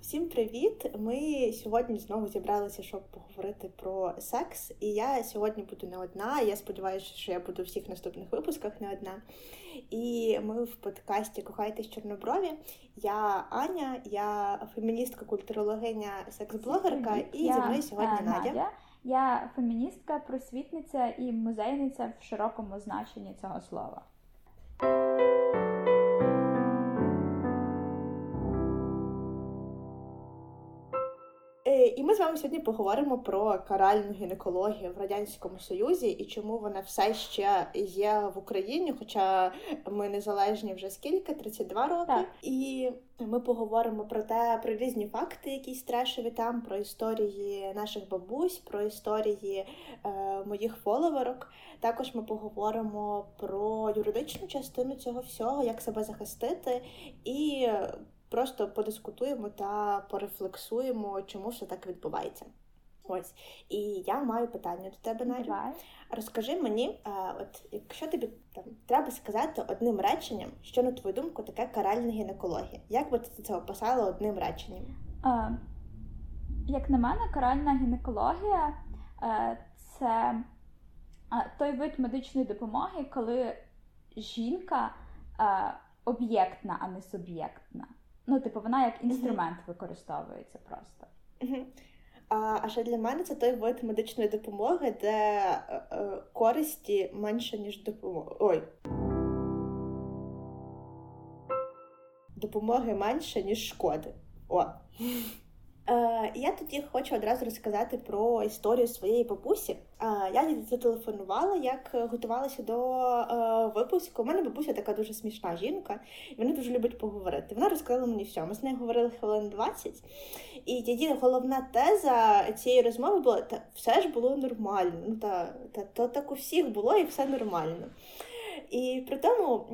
Всім привіт! Ми сьогодні знову зібралися, щоб поговорити про секс. І я сьогодні буду не одна. Я сподіваюся, що я буду в всіх наступних випусках не одна. І ми в подкасті Кохайтесь Чорноброві. Я Аня, я феміністка, культурологиня, секс-блогерка, і я, зі мною сьогодні е, Надя. Надя. Я феміністка, просвітниця і музейниця в широкому значенні цього слова. І ми з вами сьогодні поговоримо про каральну гінекологію в радянському союзі і чому вона все ще є в Україні, хоча ми незалежні вже скільки 32 роки. Так. І ми поговоримо про те, про різні факти, якісь трешові там, про історії наших бабусь, про історії е, моїх фоловерок. Також ми поговоримо про юридичну частину цього всього, як себе захистити, і просто подискутуємо та порефлексуємо, чому все так відбувається. Ось і я маю питання до тебе, Надю. Розкажи мені, е, от якщо тобі там треба сказати одним реченням, що на твою думку таке каральна гінекологія, як би ти це описала одним реченням? Е, як на мене, каральна гінекологія е, це той вид медичної допомоги, коли жінка е, об'єктна, а не суб'єктна. Ну, типу, вона як інструмент використовується просто. Мгм. А, а ще для мене це той вид медичної допомоги, де е, е, користі менше, ніж допомоги. Ой. Допомоги менше, ніж шкоди. О. Е, я тоді хочу одразу розказати про історію своєї бабусі. Е, я їй зателефонувала, як готувалася до е, випуску. У мене бабуся така дуже смішна жінка, і вона дуже любить поговорити. Вона розказала мені все. Ми з нею говорили хвилин 20. І її головна теза цієї розмови була: та все ж було нормально. Ну та, та то так у всіх було і все нормально. І при тому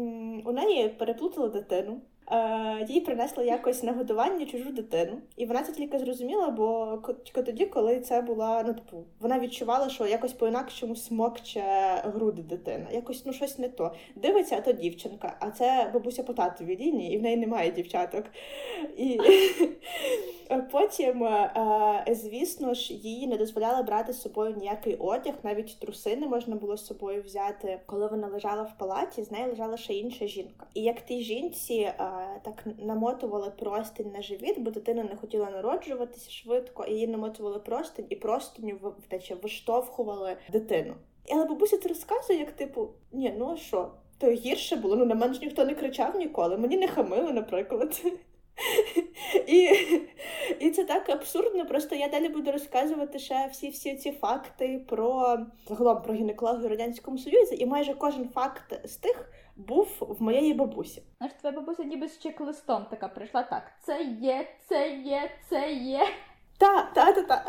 у неї переплутали дитину. Е, їй принесли якось на годування чужу дитину, і вона це тільки зрозуміла, бо тільки тоді, коли це була, ну типу, вона відчувала, що якось по-інакшому смокче груди дитина. Якось ну щось не то. Дивиться, а то дівчинка, а це бабуся по татовій лінії, і в неї немає дівчаток. І потім, е, звісно ж, їй не дозволяли брати з собою ніякий одяг, навіть труси не можна було з собою взяти. Коли вона лежала в палаті, з нею лежала ще інша жінка. І як тій жінці е, так намотували простинь на живіт, бо дитина не хотіла народжуватися швидко, і її намотували простинь, і простиню втече виштовхували дитину. Але бабуся це розказує, як типу, ні, ну а що? То гірше було, ну на мене ж ніхто не кричав ніколи, мені не хамили, наприклад. І, і це так абсурдно. Просто я далі буду розказувати ще всі всі ці факти про загалом про гінекологію в радянському союзі, і майже кожен факт з тих був в моєї бабусі. Знаєш, твоя бабуся ніби з чек-листом така прийшла так. Це є, це є, це є. Та, та, та, та.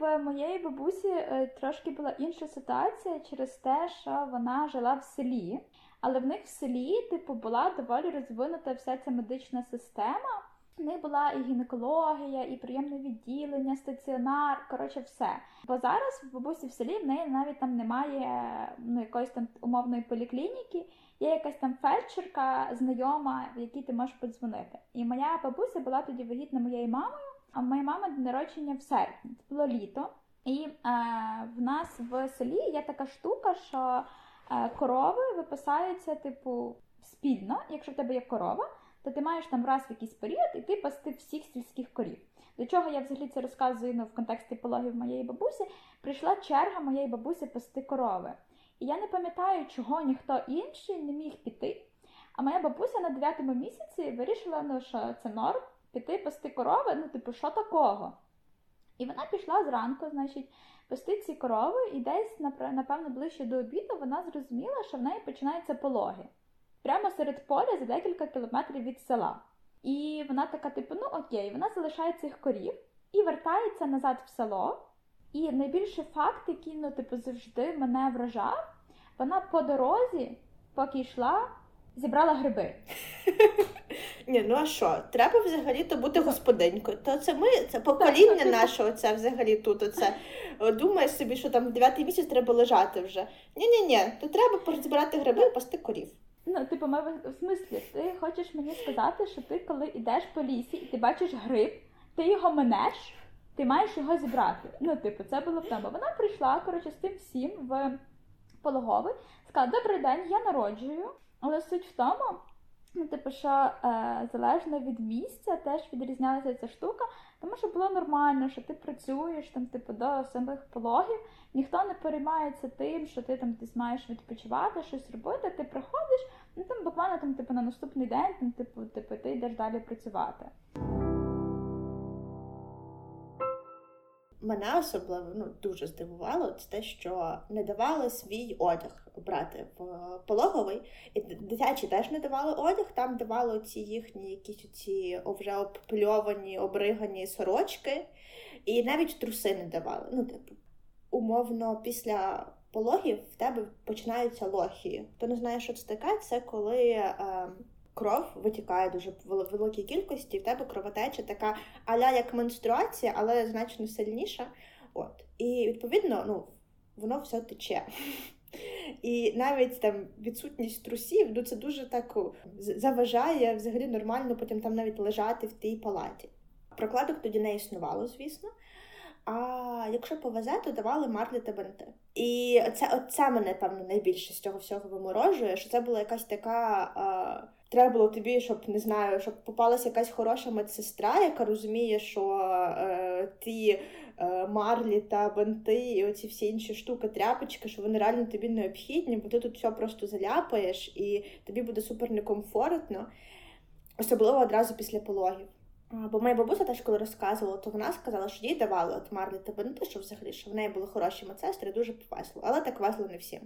В моєї бабусі е, трошки була інша ситуація через те, що вона жила в селі, але в них в селі, типу, була доволі розвинута вся ця медична система. В них була і гінекологія, і прийомне відділення, стаціонар, коротше, все. Бо зараз в бабусі в селі в неї навіть там немає ну, якоїсь там умовної поліклініки, є якась там фельдшерка знайома, в якій ти можеш подзвонити. І моя бабуся була тоді вагітна моєю мамою. А моя мама день народження в серпні. Це було літо. І е, в нас в селі є така штука, що е, корови виписаються, типу, спільно. Якщо в тебе є корова, то ти маєш там раз в якийсь період іти пасти всіх сільських корів. До чого я взагалі це розказую ну, в контексті пологів моєї бабусі, прийшла черга моєї бабусі пасти корови. І я не пам'ятаю, чого ніхто інший не міг піти. А моя бабуся на 9 місяці вирішила, ну, що це норм, піти пасти корови, ну, типу, що такого? І вона пішла зранку, значить, пасти ці корови, і десь, напевно, ближче до обіду вона зрозуміла, що в неї починаються пологи. Прямо серед поля за декілька кілометрів від села. І вона така, типу, ну окей, вона залишає цих корів і вертається назад в село. І найбільший факт, який, ну, типу, завжди мене вражав, вона по дорозі, поки йшла, зібрала гриби. Ні, ну а що? Треба взагалі то бути господинькою. То це ми, це покоління Так. наше, оце взагалі тут. Оце О, думає собі, що там дев'ятий місяць треба лежати вже. Ні, ні, ні, то треба збирати гриби і пасти корів. Ну, типу, ми в смислі, ти хочеш мені сказати, що ти, коли йдеш по лісі і ти бачиш гриб, ти його минеш, ти маєш його зібрати. Ну, типу, це було в тому. Вона прийшла, коротше, з тим всім в пологовий, сказала, добрий день, я народжую, але суть в тому. Ну, типу, що е, залежно від місця теж відрізнялася ця штука, тому що було нормально, що ти працюєш там, типу, до самих пологів, ніхто не переймається тим, що ти там десь маєш відпочивати, щось робити. Ти приходиш, ну там буквально там, типу, на наступний день, там, типу, типу, ти йдеш далі працювати. Мене особливо ну дуже здивувало це те, що не давали свій одяг брати в пологовий, і дитячі теж не давали одяг. Там давали ці їхні якісь ці вже обпльовані, обригані сорочки, і навіть труси не давали. Ну, типу, умовно, після пологів в тебе починаються лохії. Хто не знає, що це таке, це коли. Е, кров витікає дуже в великій кількості, в тебе кровотеча така аля як менструація, але значно сильніша. От. І відповідно, ну, воно все тече. І навіть там відсутність трусів, ну це дуже так заважає взагалі нормально потім там навіть лежати в тій палаті. Прокладок тоді не існувало, звісно. А якщо повезе, то давали марлі та бенти. І це це мене, певно, найбільше з цього всього виморожує, що це була якась така. А, Треба було тобі, щоб не знаю, щоб попалася якась хороша медсестра, яка розуміє, що е, ті е, марлі та бенти і оці всі інші штуки, тряпочки, що вони реально тобі необхідні, бо ти тут все просто заляпаєш, і тобі буде супер некомфортно, особливо одразу після пологів. Бо моя бабуся теж коли розказувала, то вона сказала, що їй давали от марлі та бенти, що взагалі що в неї були хороші медсестри, дуже повесло, але так весело не всім.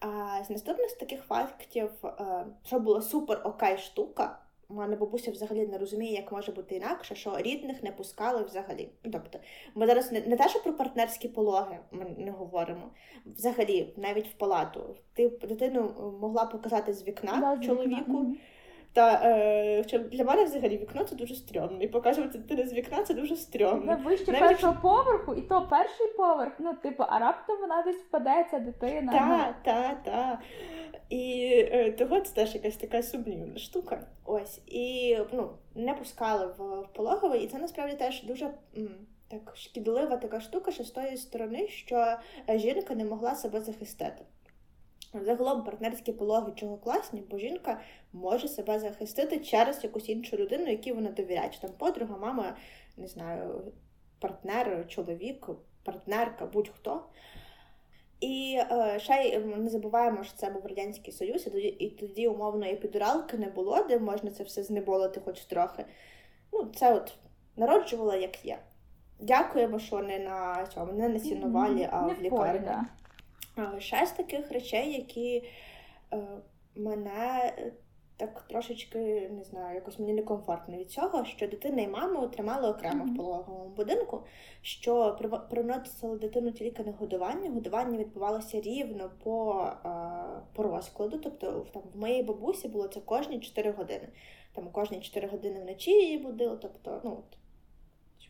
А з наступних з таких фактів, е, що була супер окей штука. Мене бабуся взагалі не розуміє, як може бути інакше, що рідних не пускали взагалі. Тобто, ми зараз не, не те, що про партнерські пологи ми не говоримо. Взагалі, навіть в палату. Ти дитину могла показати з вікна да, чоловіку. Вікна. Та е, для мене взагалі вікно це дуже стрьомно. І показувати дитину з вікна це дуже стрьомно. На вище Навіть... першого поверху, і то перший поверх, ну, типу, а раптом вона десь впаде, ця дитина. Так, так, так. І е, того це теж якась така сумнівна штука. Ось. І ну, не пускали в пологовий, і це насправді теж дуже. Так шкідлива така штука, що з тої сторони, що е, жінка не могла себе захистити. Загалом партнерські пологи чого класні, бо жінка може себе захистити через якусь іншу людину, якій вона довіряє. Чи там подруга, мама, не знаю, партнер, чоловік, партнерка, будь-хто. І е, ще й не забуваємо, що це був Радянський Союз, і тоді, і тоді умовно епідуралки не було, де можна це все знеболити хоч трохи. Ну, це от народжувала як є. Дякуємо, що не на цьому, не на сінувалі, а не в лікарні. Ще з таких речей, які е, мене е, так трошечки не знаю, якось мені некомфортно від цього, що дитина і мама отримали окремо mm-hmm. в пологовому будинку, що приносили дитину тільки на годування. Годування відбувалося рівно по е, по розкладу. Тобто там в моїй бабусі було це кожні 4 години. Там кожні 4 години вночі її будили. Тобто, ну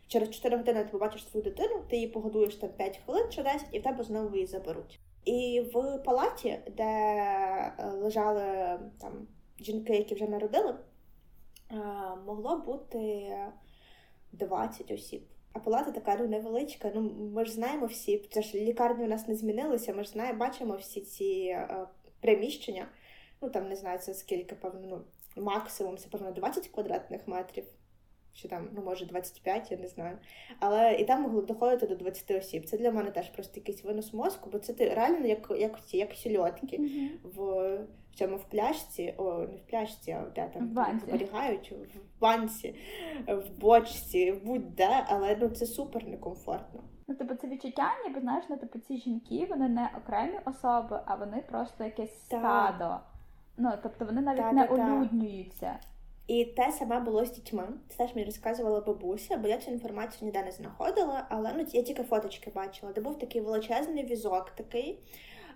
через 4 години ти побачиш свою дитину, ти її погодуєш там 5 хвилин чи 10, і в тебе знову її заберуть. І в палаті, де е, лежали там жінки, які вже народили, е, могло бути 20 осіб. А палата така ну, невеличка. Ну, ми ж знаємо всі, це ж лікарні у нас не змінилися, ми ж знаємо, бачимо всі ці е, приміщення. Ну там не знаю, це скільки, певно, ну, максимум, це певно 20 квадратних метрів чи там, ну може 25, я не знаю. Але і там могло доходити до 20 осіб. Це для мене теж просто якийсь винос мозку, бо це ти реально як як, ці, як сільотки mm-hmm. в в цьому в пляшці, о, не в пляшці, а де там зберігають в банці, в бочці, будь-де, але ну це супер некомфортно. Ну, типу, це відчуття, ніби знаєш, ну, типу, ці жінки, вони не окремі особи, а вони просто якесь стадо. Ну, тобто вони навіть та, не та, олюднюються. І те саме було з дітьми. Це теж мені розказувала бабуся, бо я цю інформацію ніде не знаходила, але ну, я тільки фоточки бачила, де був такий величезний візок, такий,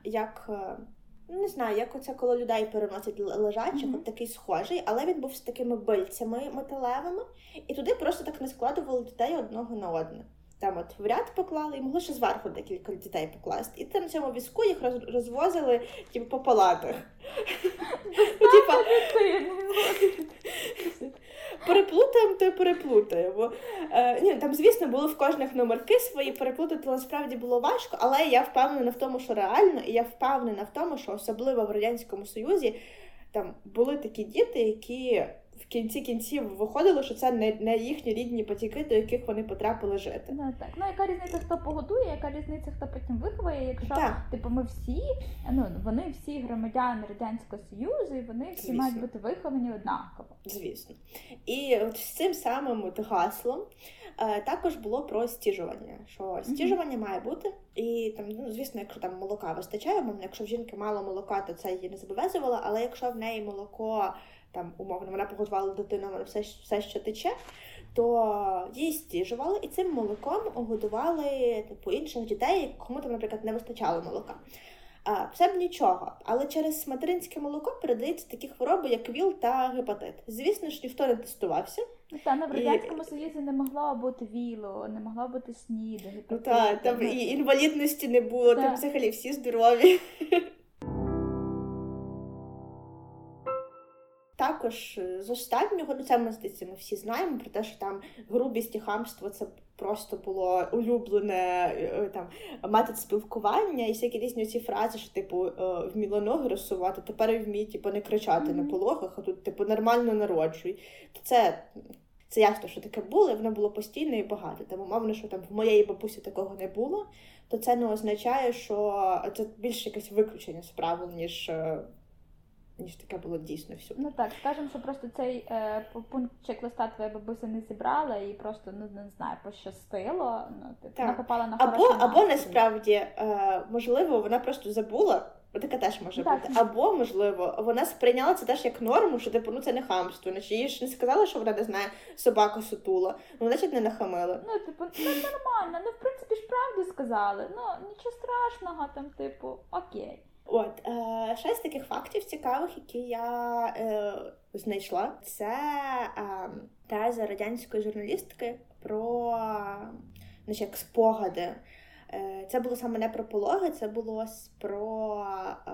як. Е, ну, не знаю, як оце коли людей переносять лежачих, mm-hmm. от такий схожий, але він був з такими бильцями металевими, і туди просто так не складували дітей одного на одне. Там от в ряд поклали, і могли ще зверху декілька дітей покласти. І там на цьому візку їх розвозили типу, по палатах. Переплутаємо, то переплутаємо. Е, ні, Там, звісно, були в кожних номерки свої, переплутати насправді було важко, але я впевнена в тому, що реально, і я впевнена в тому, що особливо в Радянському Союзі там були такі діти, які в кінці кінців виходило, що це не не їхні рідні батьки, до яких вони потрапили жити. Ну так. Ну яка різниця, хто погодує, яка різниця, хто потім виховує, якщо так. типу ми всі, ну вони всі громадяни радянського союзу, і вони всі Звісно. мають бути виховані однаково. Звісно, і от з цим самим от гаслом. Е, також було про стіжування, що стіжування mm-hmm. має бути, і там, ну звісно, якщо там молока вистачає, мовно, якщо в жінки мало молока, то це її не зобов'язувало, але якщо в неї молоко там умовно вона погодувала дитину, вона все, все, що тече, то її стіжували і цим молоком годували типу інших дітей, кому там, наприклад, не вистачало молока. А, Все б нічого, але через материнське молоко передаються такі хвороби, як ВІЛ та гепатит. Звісно ж, ніхто не тестувався. Ну, та ну, в радянському і... союзі не могло бути вілу, не могло бути сніду, гепатиту. Ну так, там і інвалідності не було, та. там взагалі всі здорові. Також е, з останнього, ну це ми здається, ми всі знаємо про те, що там грубість і хамство це просто було улюблене е, там метод спілкування, і всякі різні ці фрази, що типу е, вміло ноги розсувати, тепер вмій типу, не кричати mm-hmm. на пологах, а тут типу нормально народжуй. То це це ясно, що таке було, і воно було постійно і багато. Тому мовно, що там в моєї бабусі такого не було, то це не означає, що це більше якесь виключення з правил, ніж ніж таке було дійсно всюди. Ну так, скажемо, що просто цей е, пункт чек-листа твоя бабуся не зібрала і просто ну не знаю, пощастило. Ну типу, вона попала на або або насправді е, можливо вона просто забула. Таке теж може так. бути. Або, можливо, вона сприйняла це теж як норму, що типу, ну це не хамство. Наче їй ж не сказали, що вона не знає собаку сутула. Ну, значить, не нахамила. Ну, типу, ну нормально. Ну, в принципі, ж правду сказали. Ну, нічого страшного, там, типу, окей. От е, ще таких фактів цікавих, які я е, знайшла, це е, теза радянської журналістки про значить, як спогади. Е, це було саме не про пологи, це було про е,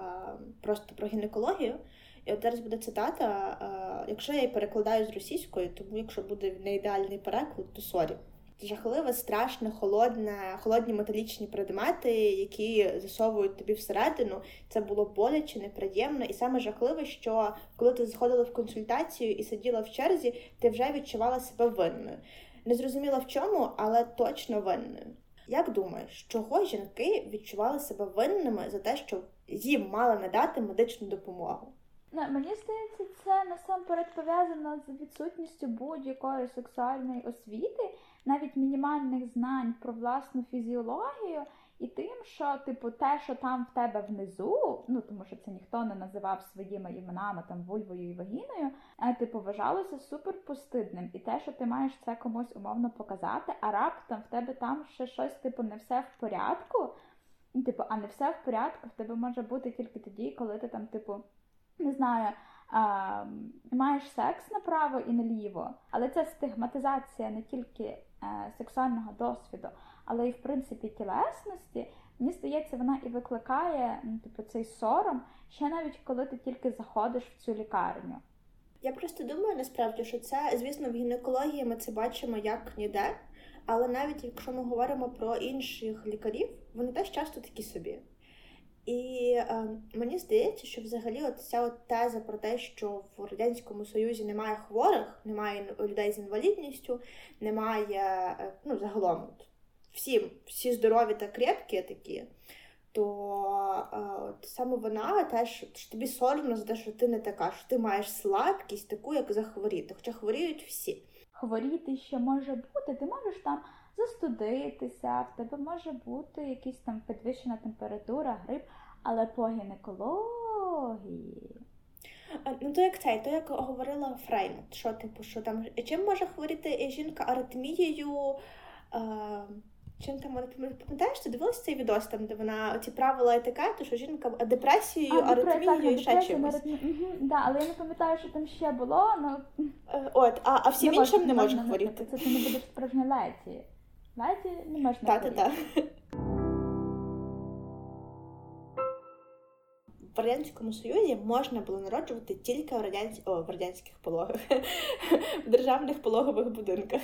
просто про гінекологію. І от зараз буде цитата. Е, якщо я її перекладаю з російської, тому якщо буде не ідеальний переклад, то sorry жахливе, страшне, холодне, холодні металічні предмети, які засовують тобі всередину. Це було боляче, неприємно. І саме жахливе, що коли ти заходила в консультацію і сиділа в черзі, ти вже відчувала себе винною. Не зрозуміла в чому, але точно винною. Як думаєш, чого жінки відчували себе винними за те, що їм мали надати медичну допомогу? Не, мені здається, це насамперед пов'язано з відсутністю будь-якої сексуальної освіти навіть мінімальних знань про власну фізіологію, і тим, що, типу, те, що там в тебе внизу, ну тому що це ніхто не називав своїми іменами там вульвою і вагіною, а типу вважалося супер постидним. І те, що ти маєш це комусь умовно показати, а раптом в тебе там ще щось, типу, не все в порядку. Типу, а не все в порядку, в тебе може бути тільки тоді, коли ти там, типу, не знаю а, маєш секс направо і наліво, але це стигматизація не тільки е, сексуального досвіду, але й в принципі тілесності. Мені здається, вона і викликає ну, типу, цей сором ще навіть коли ти тільки заходиш в цю лікарню. Я просто думаю насправді, що це, звісно, в гінекології ми це бачимо як ніде, але навіть якщо ми говоримо про інших лікарів, вони теж часто такі собі. І е, мені здається, що взагалі от ця от теза про те, що в радянському союзі немає хворих, немає людей з інвалідністю, немає е, ну загалом всі всі здорові та крепкі такі, то е, от, саме вона теж що тобі соромно за те, що ти не така, що ти маєш слабкість таку, як захворіти, хоча хворіють всі. Хворіти ще може бути, ти можеш там застудитися, в тебе може бути якась там підвищена температура, грип, але по гінекології. Ну, то як цей, то як говорила Фреймут, що типу, що там чим може хворіти жінка аритмією? Е, чим там пам'ятаєш, ти дивилася цей відос, там, де вона ці правила етикету, що жінка депресією, а, аритмією і ще чимось. Угу, да, але я не пам'ятаю, що там ще було, ну от, а а всім іншим не може хворіти. Це ти не будеш справжня леті. Леді не можна. Та-та-та. В радянському союзі можна було народжувати тільки в радянсь... О, в радянських пологах, в державних пологових будинках.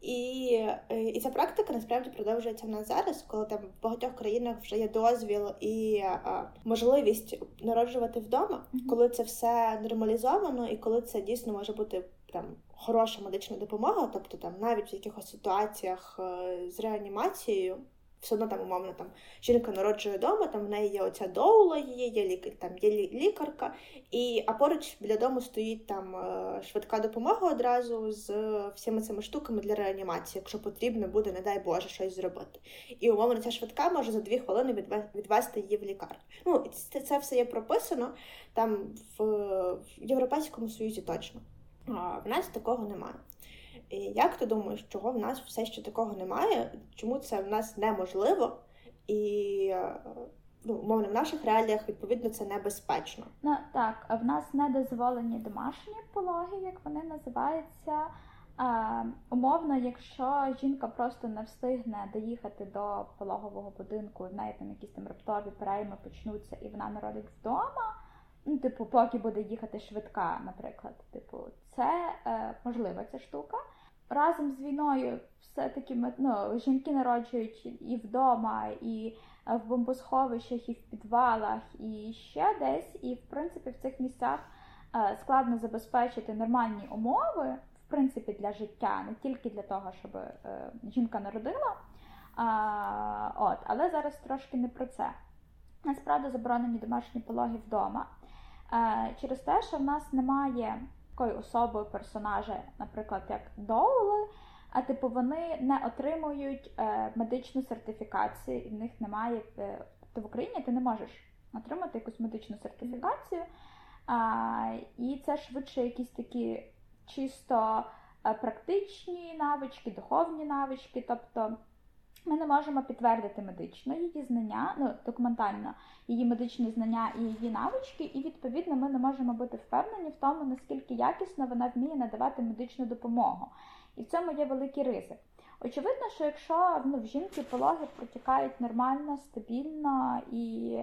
І е, і ця практика насправді продовжується в нас зараз, коли там в багатьох країнах вже є дозвіл і а, можливість народжувати вдома, коли це все нормалізовано, і коли це дійсно може бути там хороша медична допомога, тобто там навіть в якихось ситуаціях е, з реанімацією все одно там, умовно, там жінка народжує вдома, там в неї є оця доула, її, є лікар, там є лікарка, і а поруч біля дому стоїть там е, швидка допомога одразу з всіми цими штуками для реанімації, якщо потрібно буде, не дай Боже, щось зробити. І умовно ця швидка може за дві хвилини відвести її в лікарню. Ну, це, це все є прописано там в, в Європейському Союзі точно. В нас такого немає. І Як ти думаєш, чого в нас все ще такого немає? Чому це в нас неможливо? І е, ну, умовно, в наших реаліях відповідно це небезпечно. Ну так, в нас не дозволені домашні пологи, як вони називаються. А, Умовно, якщо жінка просто не встигне доїхати до пологового будинку, в неї там якісь там раптові перейми почнуться, і вона народить вдома. Ну, типу, поки буде їхати швидка, наприклад, типу, це е, можлива ця штука разом з війною все-таки ну, жінки народжують і вдома, і е, в бомбосховищах, і в підвалах, і ще десь. І в принципі в цих місцях е, складно забезпечити нормальні умови, в принципі, для життя, не тільки для того, щоб е, жінка народила. А, от, Але зараз трошки не про це. Насправді заборонені домашні пологи вдома. Через те, що в нас немає такою особою персонажа, наприклад, як Доули, а типу вони не отримують е, медичну сертифікацію, і в них немає. Е, тобто в Україні ти не можеш отримати якусь медичну сертифікацію. А, І це швидше якісь такі чисто е, практичні навички, духовні навички. тобто ми не можемо підтвердити медично її знання, ну документально її медичні знання і її навички, і відповідно ми не можемо бути впевнені в тому, наскільки якісно вона вміє надавати медичну допомогу. І в цьому є великий ризик. Очевидно, що якщо ну, в жінки пологи протікають нормально, стабільно і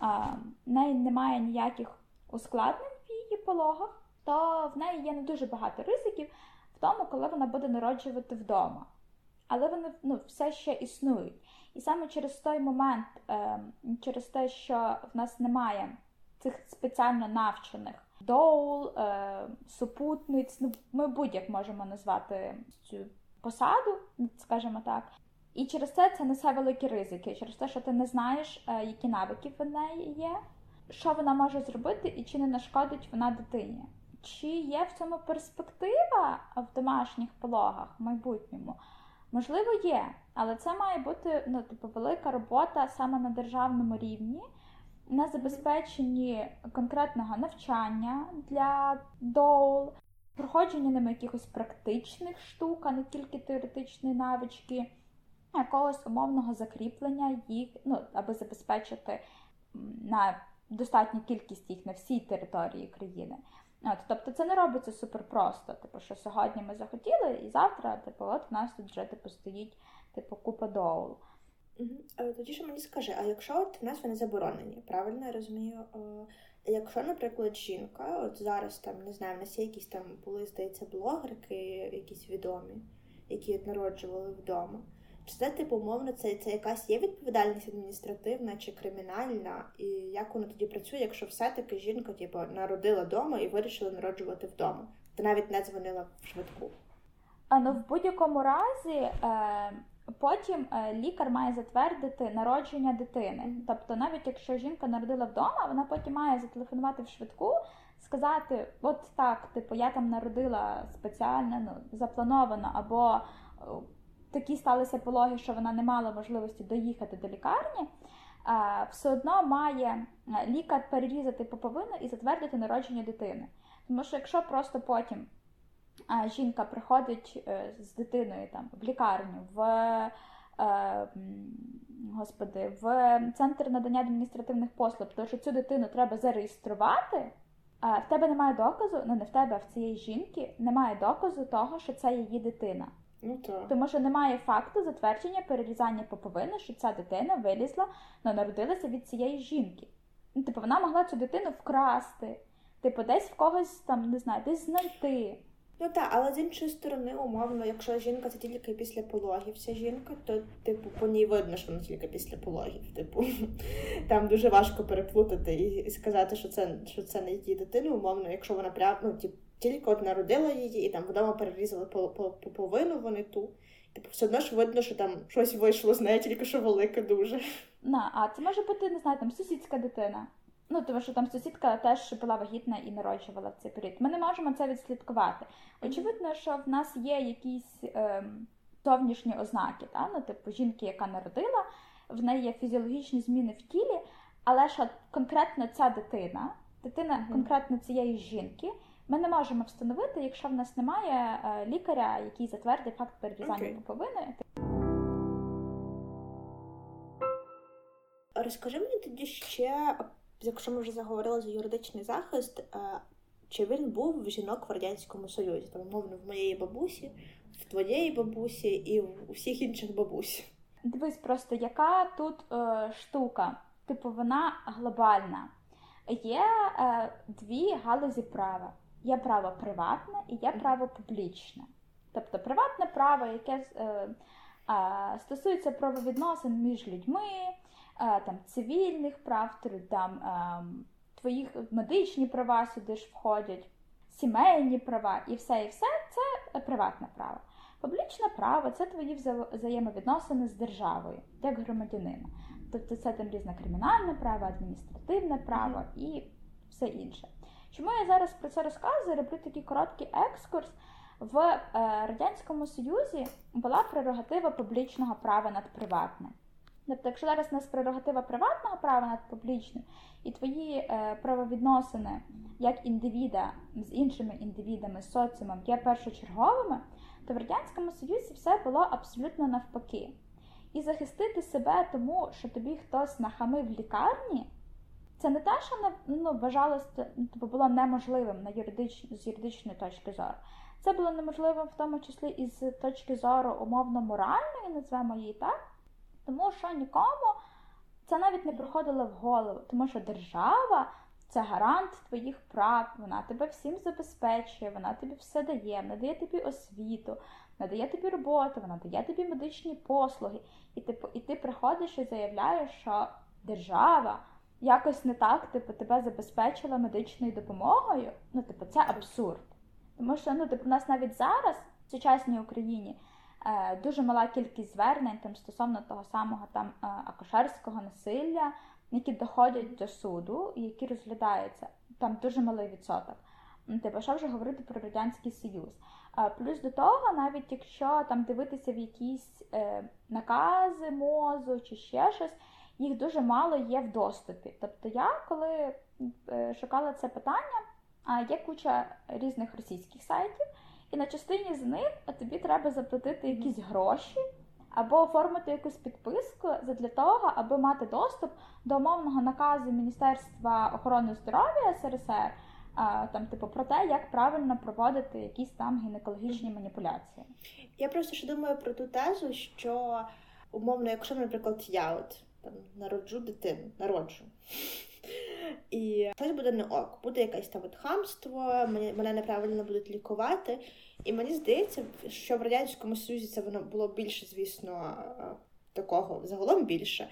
а, в неї немає ніяких ускладнень в її пологах, то в неї є не дуже багато ризиків в тому, коли вона буде народжувати вдома але вони ну, все ще існують. І саме через той момент, е, через те, що в нас немає цих спеціально навчених доул, е, супутниць, ну ми будь-як можемо назвати цю посаду, скажімо так. І через це це несе великі ризики, через те, що ти не знаєш, е, які навики в неї є, що вона може зробити і чи не нашкодить вона дитині. Чи є в цьому перспектива в домашніх пологах в майбутньому? Можливо, є, але це має бути ну, типу, велика робота саме на державному рівні, на забезпеченні конкретного навчання для доул, проходження ними якихось практичних штук, а не тільки теоретичні навички, якогось умовного закріплення їх, ну, аби забезпечити на достатню кількість їх на всій території країни. От, Тобто це не робиться супер просто. Типу, що сьогодні ми захотіли, і завтра, типу, от в нас тут вже типу, стоїть типу, купа доул. Тоді що мені скажи, а якщо от в нас вони заборонені, правильно я розумію? Якщо, наприклад, жінка, от зараз там не знаю, в нас є якісь там були, здається, блогерки, якісь відомі, які народжували вдома. Чи це, умовно, це це якась є відповідальність адміністративна чи кримінальна? І як воно тоді працює, якщо все-таки жінка типу, народила вдома і вирішила народжувати вдома? Ти навіть не дзвонила в швидку? А ну в будь-якому разі е, потім е, лікар має затвердити народження дитини. Тобто, навіть якщо жінка народила вдома, вона потім має зателефонувати в швидку. Сказати, от так, типу, я там народила спеціально, ну заплановано, або такі сталися пологи, що вона не мала можливості доїхати до лікарні, все одно має е, лікар перерізати поповину і затвердити народження дитини. Тому що якщо просто потім жінка приходить е, з дитиною там в лікарню, в е, господи, в центр надання адміністративних послуг, тому що цю дитину треба зареєструвати. В тебе немає доказу, ну не в тебе, а в цієї жінки немає доказу того, що це її дитина. Ну так. Тому що немає факту затвердження перерізання поповини, що ця дитина вилізла, ну, народилася від цієї жінки. Ну, Типу, вона могла цю дитину вкрасти, типу, десь в когось там, не знаю, десь знайти. Ну так, але з іншої сторони, умовно, якщо жінка це тільки після пологів, ця жінка, то типу по ній видно, що вона тільки після пологів. Типу, там дуже важко переплутати і сказати, що це що це не її дитина, умовно, якщо вона прям ну, типу, тільки от народила її, і там вдома перерізали половину вони ту. Типу, все одно ж видно, що там щось вийшло з неї, тільки що велике дуже. На, а це може бути, не знаю, там сусідська дитина. Ну, тому що там сусідка теж була вагітна і народжувала в цей період. Ми не можемо це відслідкувати. Очевидно, що в нас є якісь ем, зовнішні ознаки, та? ну, типу жінки, яка народила, в неї є фізіологічні зміни в тілі, але що конкретно ця дитина, дитина mm-hmm. конкретно цієї жінки, ми не можемо встановити, якщо в нас немає е, лікаря, який затвердить факт перерізання okay. поповини. Розкажи мені тоді ще якщо ми вже заговорили за юридичний захист, е, чи він був в жінок в радянському союзі? Там, умовно, в моєї бабусі, в твоєї бабусі і в усіх інших бабусь? Дивись, просто яка тут е, штука? Типу, вона глобальна. Є е, дві галузі права: є право приватне і є право публічне. Тобто приватне право, яке е, стосується правовідносин між людьми. Е, там цивільних прав, там ем, твоїх медичні права сюди ж входять, сімейні права і все, і все це приватне право. Публічне право це твої взаємовідносини з державою, як громадянина. Тобто це там різне кримінальне право, адміністративне право і все інше. Чому я зараз про це розказую? Роблю такий короткий екскурс. В е, Радянському Союзі була прерогатива публічного права над приватним. Тобто, якщо зараз у нас прерогатива приватного права над публічним, і твої е, правовідносини як індивіда з іншими індивідами, соціумом є першочерговими, то в Радянському Союзі все було абсолютно навпаки. І захистити себе тому, що тобі хтось нахамив в лікарні, це не те, що ну, вважалося, тобто було неможливим на юридич... з юридичної точки зору. Це було неможливим в тому числі і з точки зору умовно моральної, назвемо її так. Тому що нікому це навіть не приходило в голову, тому що держава це гарант твоїх прав, вона тебе всім забезпечує, вона тобі все дає, вона дає тобі освіту, вона дає тобі роботу, вона дає тобі медичні послуги. І типу, і ти приходиш і заявляєш, що держава якось не так типу, тебе забезпечила медичною допомогою. Ну, типу, це абсурд. Тому що ну, типу, у нас навіть зараз в сучасній Україні. Е, дуже мала кількість звернень там стосовно того самого там е, акушерського насилля, які доходять до суду і які розглядаються. Там дуже малий відсоток. Типу, що вже говорити про радянський союз. Е, плюс до того, навіть якщо там дивитися в якісь накази мозу чи ще щось, їх дуже мало є в доступі. Тобто, я коли шукала це питання, є куча різних російських сайтів. І на частині з них тобі треба заплатити якісь гроші або оформити якусь підписку для того, аби мати доступ до умовного наказу Міністерства охорони здоров'я СРСР, там, типу, про те, як правильно проводити якісь там гінекологічні маніпуляції. Я просто ще думаю про ту тезу, що умовно, якщо, наприклад, я от там народжу дитину, народжу. І щось буде не ок, буде якесь там от хамство, мене, неправильно будуть лікувати. І мені здається, що в Радянському Союзі це воно було більше, звісно, такого загалом більше.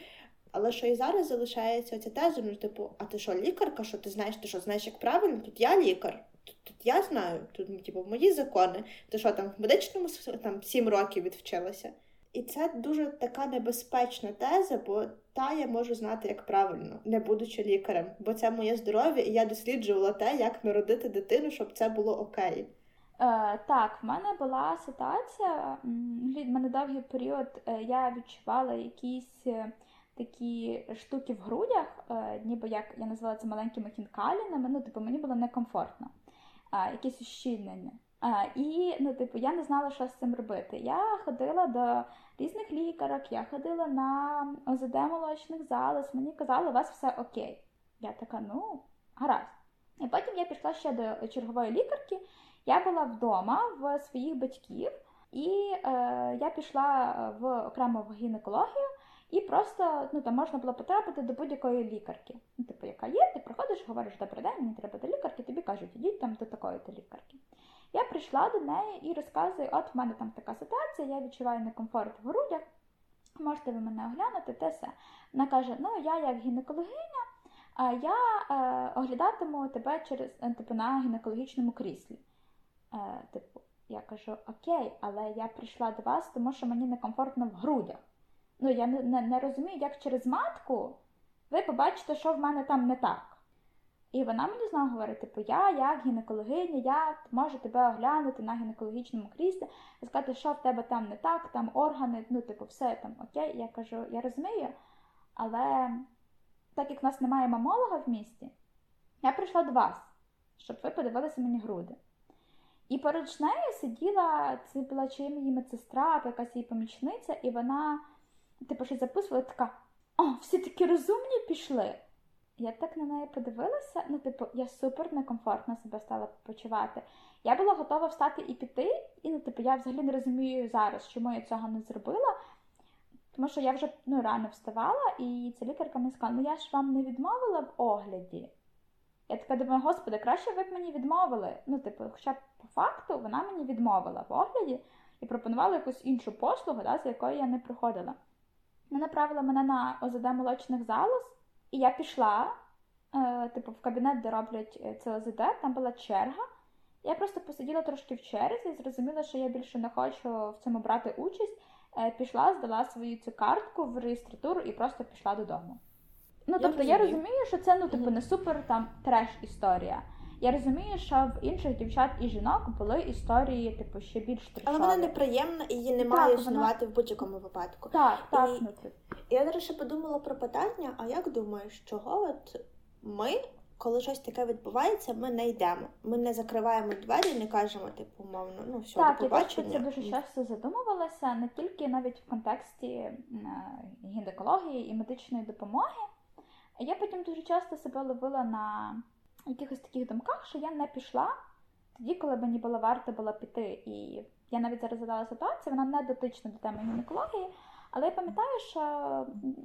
Але що і зараз залишається оця теза, ну, типу, а ти що, лікарка? Що ти знаєш, ти що знаєш, як правильно? Тут я лікар, тут, тут я знаю, тут типу, мої закони. Ти що там в медичному там сім років відвчилася? І це дуже така небезпечна теза, бо та я можу знати, як правильно, не будучи лікарем, бо це моє здоров'я, і я досліджувала те, як народити дитину, щоб це було окей. Е, Так, в мене була ситуація. В мене довгий період е, я відчувала якісь е, такі штуки в грудях, е, ніби як я назвала це маленькими хінкалінами. Ну, типу, мені було некомфортно, е, якісь ущільнення. І ну, типу, я не знала, що з цим робити. Я ходила до різних лікарок, я ходила на ОЗД молочних залоз, мені казали, у вас все окей. Я така, ну, гаразд. І потім я пішла ще до чергової лікарки. Я була вдома в своїх батьків, І е, я пішла в окрему гінекологію, і просто ну, там можна було потрапити до будь-якої лікарки. Ну, Типу, яка є, ти приходиш, говориш, добрий день, мені треба до лікарки, тобі кажуть, ідіть там до такої-то лікарки. Я прийшла до неї і розказую, от в мене там така ситуація, я відчуваю некомфорт в грудях, можете ви мене оглянути, те все. Вона каже: ну я як гінекологиня, а я е, оглядатиму тебе через е, типу, на гінекологічному кріслі. Е, Типу, я кажу, окей, але я прийшла до вас, тому що мені некомфортно в грудях. Ну, я не, не, не розумію, як через матку ви побачите, що в мене там не так. І вона мені знову говорить, типу, я, як гінекологиня, я можу тебе оглянути на гінекологічному кріслі і сказати, що в тебе там не так, там органи, ну, типу, все там окей. Я кажу, я розумію, але так як в нас немає мамолога в місті, я прийшла до вас, щоб ви подивилися мені груди. І поруч нею сиділа, це була чи її медсестра, якась її помічниця, і вона, типу, щось записувала така: о, всі такі розумні пішли. Я так на неї подивилася, ну, типу, я супер некомфортно себе стала почувати. Я була готова встати і піти, і ну, типу, я взагалі не розумію зараз, чому я цього не зробила. Тому що я вже ну, рано вставала, і ця лікарка мені сказала, ну я ж вам не відмовила в огляді. Я така думаю, господи, краще ви б мені відмовили. Ну, типу, хоча б по факту вона мені відмовила в огляді і пропонувала якусь іншу послугу, да, за якою я не приходила. Вона направила мене на ОЗД молочних залоз, і я пішла, е, типу, в кабінет, де роблять е, це ОЗД, там була черга. Я просто посиділа трошки в черзі зрозуміла, що я більше не хочу в цьому брати участь. Е, пішла, здала свою цю картку в реєстратуру і просто пішла додому. Ну, тобто, розумію. я розумію, що це ну, типу, не супер там треш історія. Я розумію, що в інших дівчат і жінок були історії, типу, ще більш трешові. Але вона неприємна і її не має існувати вона... в будь-якому випадку. Так, так. І... Ну, Я зараз ще подумала про питання: а як думаєш, чого от ми коли щось таке відбувається, ми не йдемо. Ми не закриваємо двері, не кажемо, типу, мовно, ну все, так, до побачення. Так, я дуже часто задумувалася, не тільки навіть в контексті е, гінекології і медичної допомоги. Я потім дуже часто себе ловила на якихось таких думках, що я не пішла тоді, коли мені було варто було піти. І я навіть зараз задала ситуацію, вона не дотична до теми гінекології. Але я пам'ятаю, що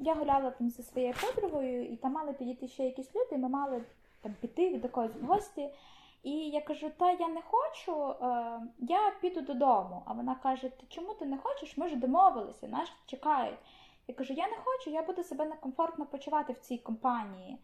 я гуляла там зі своєю подругою, і там мали підійти ще якісь люди, і ми мали там піти від якоїсь гості. І я кажу, та я не хочу, е, я піду додому. А вона каже: Ти чому ти не хочеш? Ми ж домовилися, нас чекають. Я кажу, я не хочу, я буду себе некомфортно почувати в цій компанії.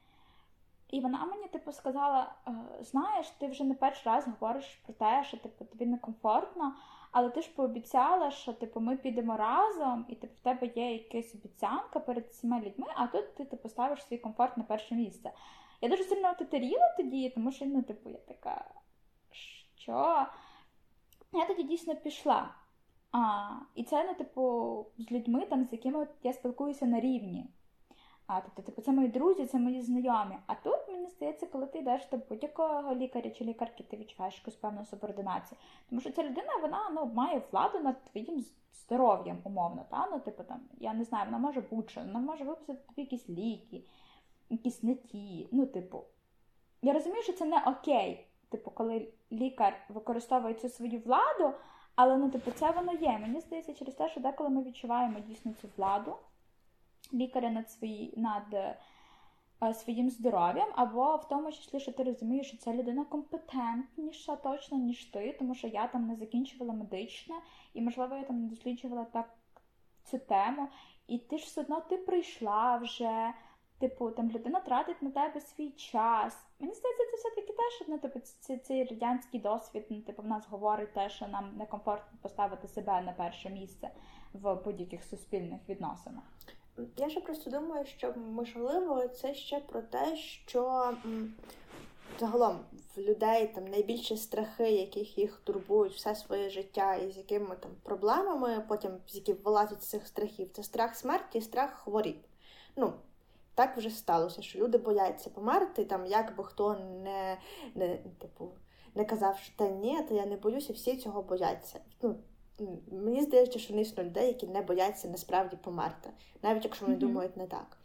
І вона мені типу сказала: «Е, знаєш, ти вже не перший раз говориш про те, що типу, тобі некомфортно, але ти ж пообіцяла, що типу, ми підемо разом, і типу, в тебе є якась обіцянка перед всіма людьми, а тут ти типу, ставиш свій комфорт на перше місце. Я дуже сильно тетеріла тоді, тому що, ну, типу, я така, що? Я тоді дійсно пішла. А, І це, ну, типу, з людьми, там, з якими я спілкуюся на рівні. А, Тобто, типу, це мої друзі, це мої знайомі. А тут, мені здається, коли ти йдеш до будь-якого лікаря чи лікарки, ти відчуваєш якусь певну субординацію. Тому що ця людина вона ну, має владу над твоїм здоров'ям, умовно. Та? Ну, типу, там, Я не знаю, вона може будь-що, вона може виписати тобі якісь ліки якісь не ті. Ну, типу, я розумію, що це не окей, типу, коли лікар використовує цю свою владу, але ну, типу, це воно є. Мені здається, через те, що деколи ми відчуваємо дійсно цю владу лікаря над свої, над е, своїм здоров'ям, або в тому числі, що ти розумієш, що ця людина компетентніша точно, ніж ти, тому що я там не закінчувала медичне, і, можливо, я там не досліджувала так цю тему. І ти ж все одно ти прийшла вже. Типу, там людина тратить на тебе свій час. Мені здається, це все-таки теж ну, типу, цей, цей радянський досвід, ну, типу, в нас говорить те, що нам некомфортно поставити себе на перше місце в будь-яких суспільних відносинах. Я ще просто думаю, що можливо це ще про те, що загалом в людей там найбільші страхи, яких їх турбують все своє життя, і з якими там проблемами, потім з яких вилазять з цих страхів, це страх смерті і страх хворіб. Ну, так вже сталося, що люди бояться померти, там як би хто не не, типу, не казав, що та ні, то я не боюся, всі цього бояться. Ну, Мені здається, що не існує людей, які не бояться насправді померти, навіть якщо вони mm-hmm. думають не так.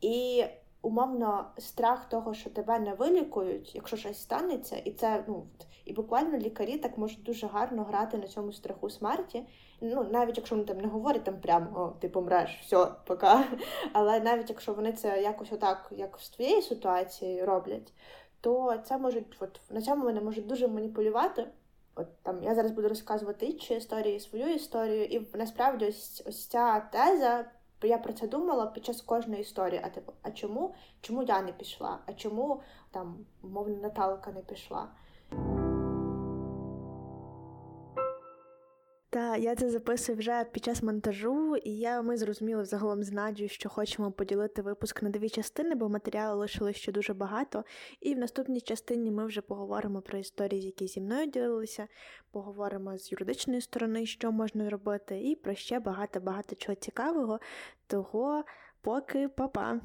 І умовно страх того, що тебе не вилікують, якщо щось станеться, і це ну І буквально лікарі так можуть дуже гарно грати на цьому страху смерті. Ну, навіть якщо вони там не говорять там прямо о, ти помреш, все, пока. Але навіть якщо вони це якось отак, як з твоєї ситуації роблять, то це можуть, от на цьому вони можуть дуже маніпулювати. От там я зараз буду розказувати інші історії, свою історію, і насправді ось ось ця теза. Я про це думала під час кожної історії. А типу, а чому? Чому я не пішла? А чому там мовно, Наталка не пішла? Та я це записую вже під час монтажу, і я ми зрозуміли взагалом з Надю, що хочемо поділити випуск на дві частини, бо матеріалу лишилось ще дуже багато. І в наступній частині ми вже поговоримо про історії, які зі мною ділилися, поговоримо з юридичної сторони, що можна робити, і про ще багато-багато чого цікавого. Того поки па-па!